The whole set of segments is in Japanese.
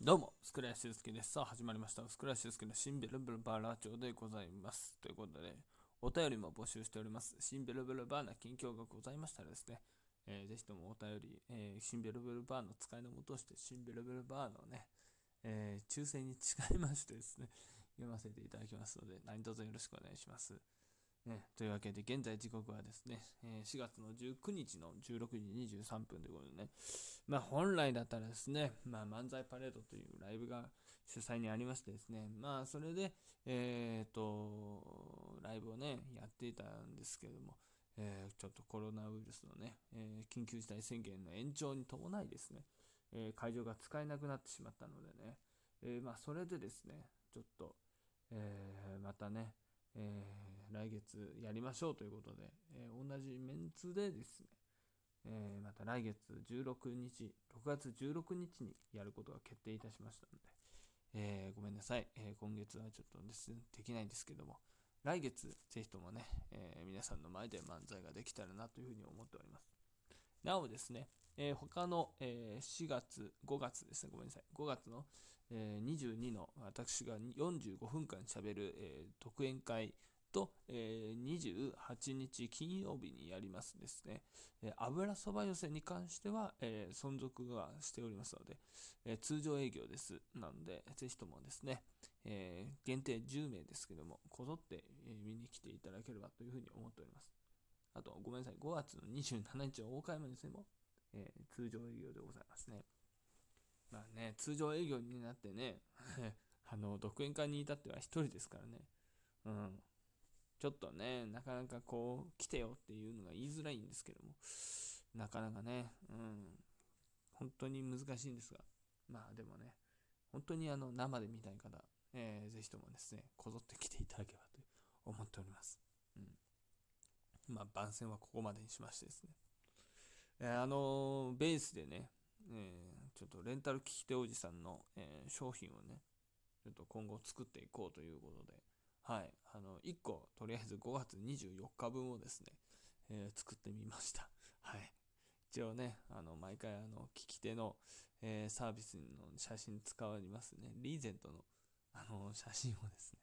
どうも、スクラシュスケです。さあ、始まりました。スクラシュスケのシンベルブルバーラジオでございます。ということで、お便りも募集しております。シンベルブルバーな近況がございましたらですね、えーぜひともお便り、えーシンベルブルバーの使いのもとして、シンベルブルバーのね、えー抽選に誓いましてですね、読ませていただきますので、何卒よろしくお願いします。ね、というわけで、現在時刻はですね、え4月の19日の16時23分ということでね、まあ本来だったらですね、まあ漫才パレードというライブが主催にありましてですね、まあそれで、えっ、と、ライブをね、やっていたんですけども、えちょっとコロナウイルスのね、え緊急事態宣言の延長に伴いですね、え会場が使えなくなってしまったのでね、えまあそれでですね、ちょっと、えーまたね、えー来月やりましょうということで、えー同じメンツでですね、えーまた来月16日、6月16日にやることが決定いたしましたので、えーごめんなさい、え今月はちょっとです、ね、できないんですけども、来月ぜひともね、え皆さんの前で漫才ができたらなというふうに思っております。なおですね、えー他の、えー4月、5月ですね、ごめんなさい、5月の、えー22の私が45分間しゃべる、えー特演会と、えー28日金曜日にやりますですね、えー油そば寄せに関しては、えー存続はしておりますので、え通常営業です。なので、ぜひともですね、え限定10名ですけども、こぞって、見に来ていただければというふうに思っております。あと、ごめんなさい、5月の27日の大会山ですねも、え通常営業でございますね。まあね、通常営業になってね、あの、独演会に至っては一人ですからね。うん。ちょっとね、なかなかこう、来てよっていうのが言いづらいんですけども、なかなかね、うん。本当に難しいんですが、まあでもね、本当にあの、生で見たい方、えーぜひともですね、こぞって来ていただければと思っております。うん。まあ、番宣はここまでにしましてですね。えーあのーベースでね、えーちょっとレンタル聞き手おじさんの、えー商品をね、ちょっと今後作っていこうということで、はい、あの、1個、とりあえず5月24日分をですね、えー作ってみました。はい。一応ね、あの、毎回、あの、聞き手の、えーサービスの写真使われますね、リーゼントの、あの、写真をですね、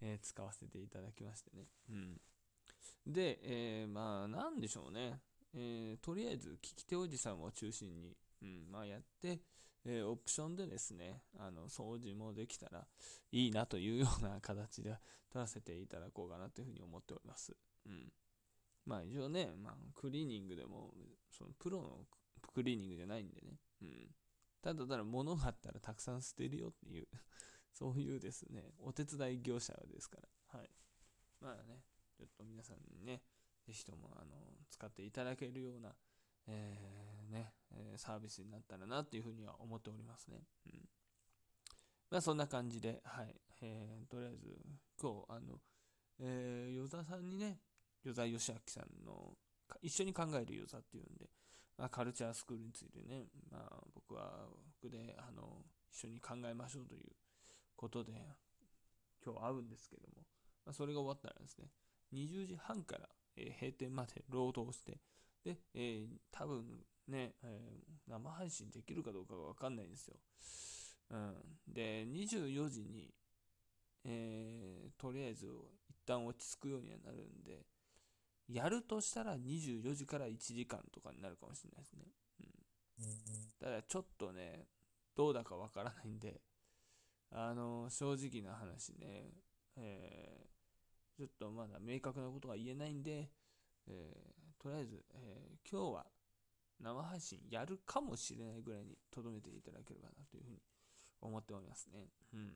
えー使わせていただきましてね。うん。で、えまあ、なんでしょうね。えとりあえず、聞き手おじさんを中心に、うん、まあ、やって、えーオプションでですね、あの、掃除もできたらいいなというような形で取らせていただこうかなというふうに思っております。うん。まあ、一応ね、まあ、クリーニングでも、そのプロのクリーニングじゃないんでね。うん。ただただ物があったらたくさん捨てるよっていう、そういうですね、お手伝い業者ですから。はい。まあね、ちょっと皆さんにね、ぜひとも、あの、使っていただけるような、えーね、えサービスになったらなっていうふうには思っておりますね。うん。まあそんな感じで、はい。えーとりあえず、今日、あの、えー、与座さんにね、与座義明さんの、一緒に考える与座っていうんで、まあ、カルチャースクールについてね、まあ僕は僕で、あの、一緒に考えましょうということで、今日会うんですけども、まあ、それが終わったらですね、20時半から、えー閉店まで労働して、で、えー多分ね、えー生配信できるかどうかがわかんないんですよ。うん。で、24時に、えーとりあえず一旦落ち着くようにはなるんで、やるとしたら24時から1時間とかになるかもしれないですね。うん。ただちょっとね、どうだかわからないんで、あの、正直な話ね、えーちょっとまだ明確なことが言えないんで、えーとりあえず、えー今日は生配信やるかもしれないぐらいに留めていただければなというふうに思っておりますね。うん。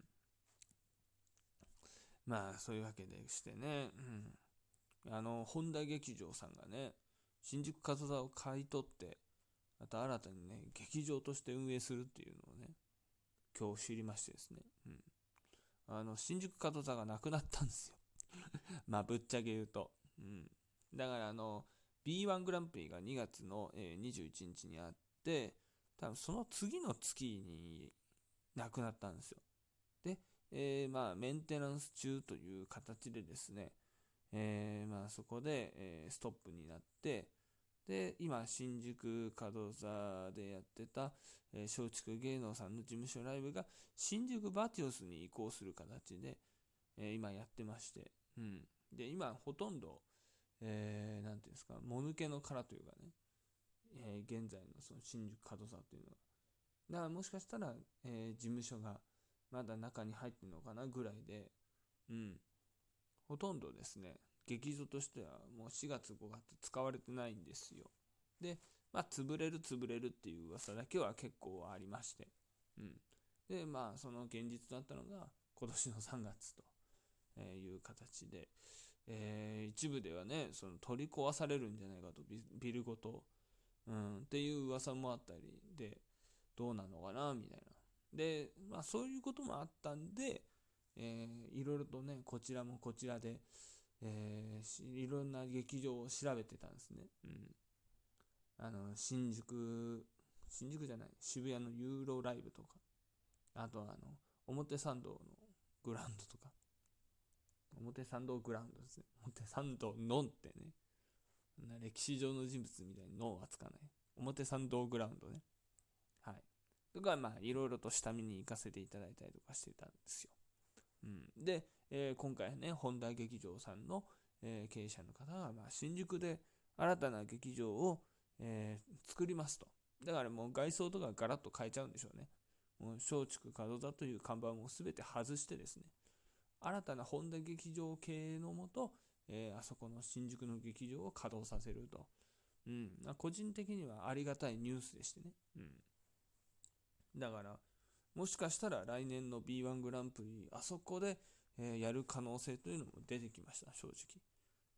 まあ、そういうわけでしてね、うん。あの、本田劇場さんがね、新宿カズ座を買い取って、また新たにね、劇場として運営するっていうのをね、今日知りましてですね、うん。あの、新宿カズ座がなくなったんですよ。まあ、ぶっちゃけ言うと。うん。だから、あの、B1 グランプリが2月の、え21日にあって、多分その次の月になくなったんですよ。で、えーまあ、メンテナンス中という形でですね、えーまあ、そこで、えストップになって、で、今、新宿門座でやってた、え、松竹芸能さんの事務所ライブが、新宿バティオスに移行する形で、え、今やってまして、うん。で、今、ほとんど、えー、なんていうんですか、もぬけの殻というかね、えー、現在のその新宿門座というのが。だからもしかしたら、えー、事務所がまだ中に入ってるのかなぐらいで、うん。ほとんどですね、劇場としてはもう4月5月使われてないんですよ。で、まあ、潰れる潰れるっていう噂だけは結構ありまして。うん。で、まあ、その現実だったのが今年の3月という形で、えー、一部ではね、その取り壊されるんじゃないかと、ビルごと、うん、っていう噂もあったりで、どうなのかな、みたいな。で、まあそういうこともあったんで、えー、いろいろとね、こちらもこちらで、えー、いろんな劇場を調べてたんですね。うん。あの、新宿、新宿じゃない、渋谷のユーロライブとか、あとはあの、表参道のグラウンドとか、表参道グラウンドですね。表参道のんってね、歴史上の人物みたいにノはつかない。表参道グラウンドね。はい。とか、まあ、いろいろと下見に行かせていただいたりとかしてたんですよ。うん。で、えー、今回ね、本田劇場さんの、えー、経営者の方が、まあ、新宿で新たな劇場を、えー、作りますと。だからもう外装とかガラッと変えちゃうんでしょうね。もう松竹門座という看板を全て外してですね、新たな本田劇場系のもと、えー、あそこの新宿の劇場を稼働させると。うん。個人的にはありがたいニュースでしてね。うん。だから、もしかしたら来年の B1 グランプリ、あそこで、えー、やる可能性というのも出てきました、正直。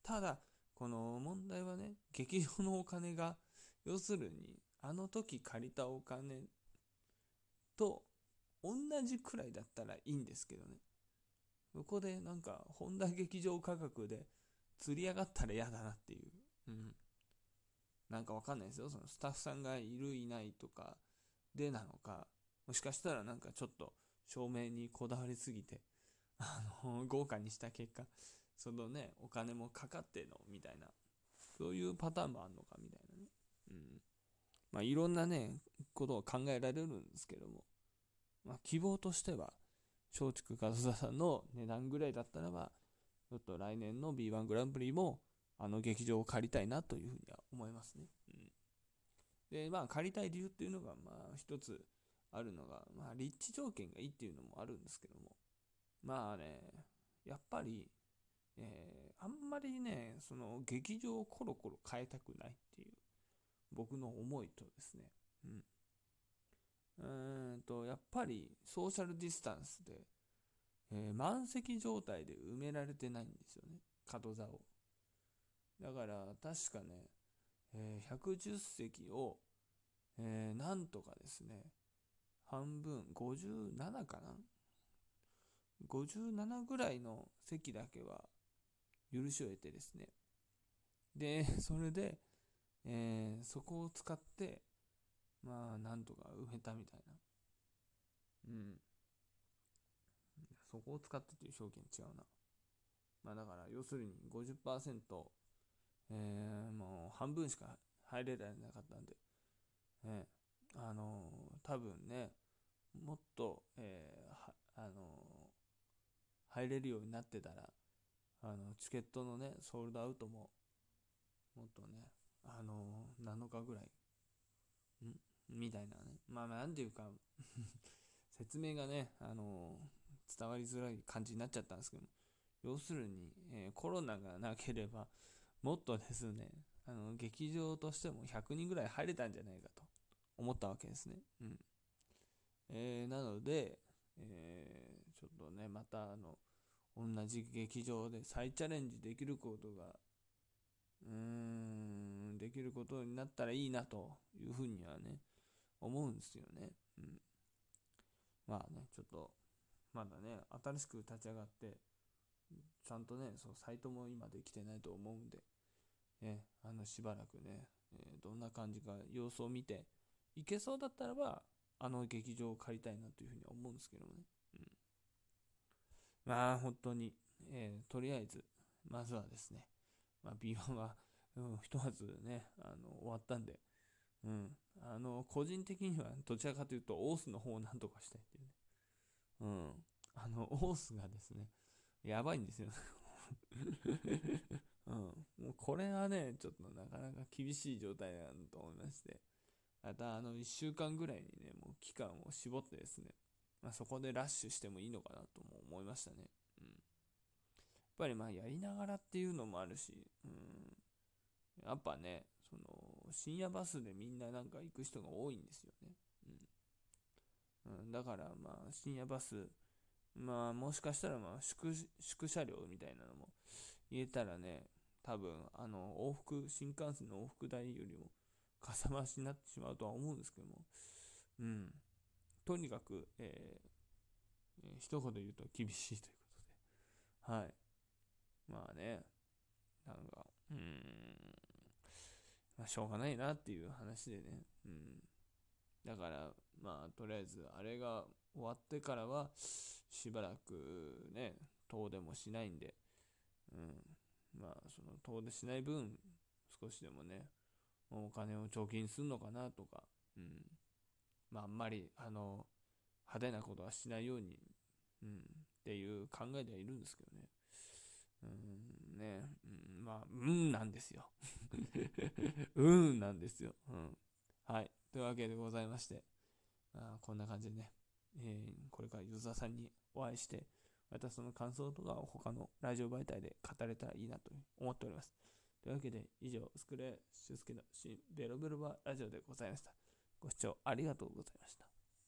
ただ、この問題はね、劇場のお金が、要するに、あの時借りたお金と同じくらいだったらいいんですけどね。そこでなんか、本田劇場価格で釣り上がったら嫌だなっていう。うん。なんかわかんないですよ。そのスタッフさんがいるいないとかでなのか、もしかしたらなんかちょっと照明にこだわりすぎて、あの、豪華にした結果、そのね、お金もかかっての、みたいな、そういうパターンもあるのか、みたいなね。うん。まあ、いろんなね、ことを考えられるんですけども、まあ、希望としては、松竹和田さんの値段ぐらいだったらば、ちょっと来年の B1 グランプリも、あの劇場を借りたいなというふうには思いますね。うん。で、まあ、借りたい理由っていうのが、まあ、一つあるのが、まあ、立地条件がいいっていうのもあるんですけども、まあね、やっぱり、えー、あんまりね、その劇場をコロコロ変えたくないっていう、僕の思いとですね、うん。うんと、やっぱりソーシャルディスタンスで、えー、満席状態で埋められてないんですよね、角座を。だから確かね、えー、110席を、えー、なんとかですね、半分、57かな？57ぐらいの席だけは許しを得てですね。で、それで、えー、そこを使って、まあ、なんとか埋めたみたいな。うん。そこを使ってという表現違うな。まあだから、要するに50%、えー、もう半分しか入れられなかったんで、えー、あのー、多分ね、もっと、えー、あの入れるようになってたら、あの、チケットのね、ソールドアウトも、もっとね、あの7日ぐらい、ん？みたいなね。まあ、なんていうか 説明がね、あの伝わりづらい感じになっちゃったんですけど要するに、えー、コロナがなければ、もっとですね、あの、劇場としても100人ぐらい入れたんじゃないかと思ったわけですね。うん。えー、なので、えー、ちょっとね、またあの、同じ劇場で再チャレンジできることが、うーん、できることになったらいいなというふうにはね、思うんですよね。うん。まあね、ちょっと、まだね、新しく立ち上がって、ちゃんとね、そのサイトも今できてないと思うんで、えあの、しばらくね、えー、どんな感じか様子を見て、いけそうだったらば、あの劇場を借りたいなというふうに思うんですけどもね。うん。まあ、本当に、えー、とりあえず、まずはですね、まあ、B1 はうん、ひとまずね、あの、終わったんで、うん。あの、個人的にはどちらかというと、オースの方をなんとかしたいっていうね。うん。あの、オースがですね、やばいんですよ。うん。もうこれはね、ちょっとなかなか厳しい状態だと思いまして。また、あの、1週間ぐらいにね、もう期間を絞ってですね、まあ、そこでラッシュしてもいいのかなとも思いましたね。うん。やっぱりまあ、やりながらっていうのもあるし、うん。やっぱね、その、深夜バスでみんななんか行く人が多いんですよね。うん。うん、だからまあ、深夜バス、まあ、もしかしたらまあ宿、宿車両みたいなのも入れたらね、多分、あの、往復、新幹線の往復代よりも、かさ増しになってしまうとは思うんですけども、うん。とにかく、えー、えー、一言言うと厳しいということで、はい。まあね、なんか、うーん、まあ、しょうがないなっていう話でね。うん。だから、まあ、とりあえず、あれが終わってからは、しばらくね、遠出もしないんで、うん。まあ、その、遠出しない分、少しでもね、お金を貯金するのかなとか、うん。まあ、あんまり、あの、派手なことはしないように、うん、っていう考えではいるんですけどね。うん、ね、うん、まあ、うんなんですよ。うんなんですよ。うん。はい。というわけでございまして、あこんな感じでね、えー、これからユーザーさんにお会いして、またその感想とかを他のラジオ媒体で語れたらいいなと思っております。というわけで、以上、スクレーシュスケの新ベロベロバラジオでございました。ご視聴ありがとうございました。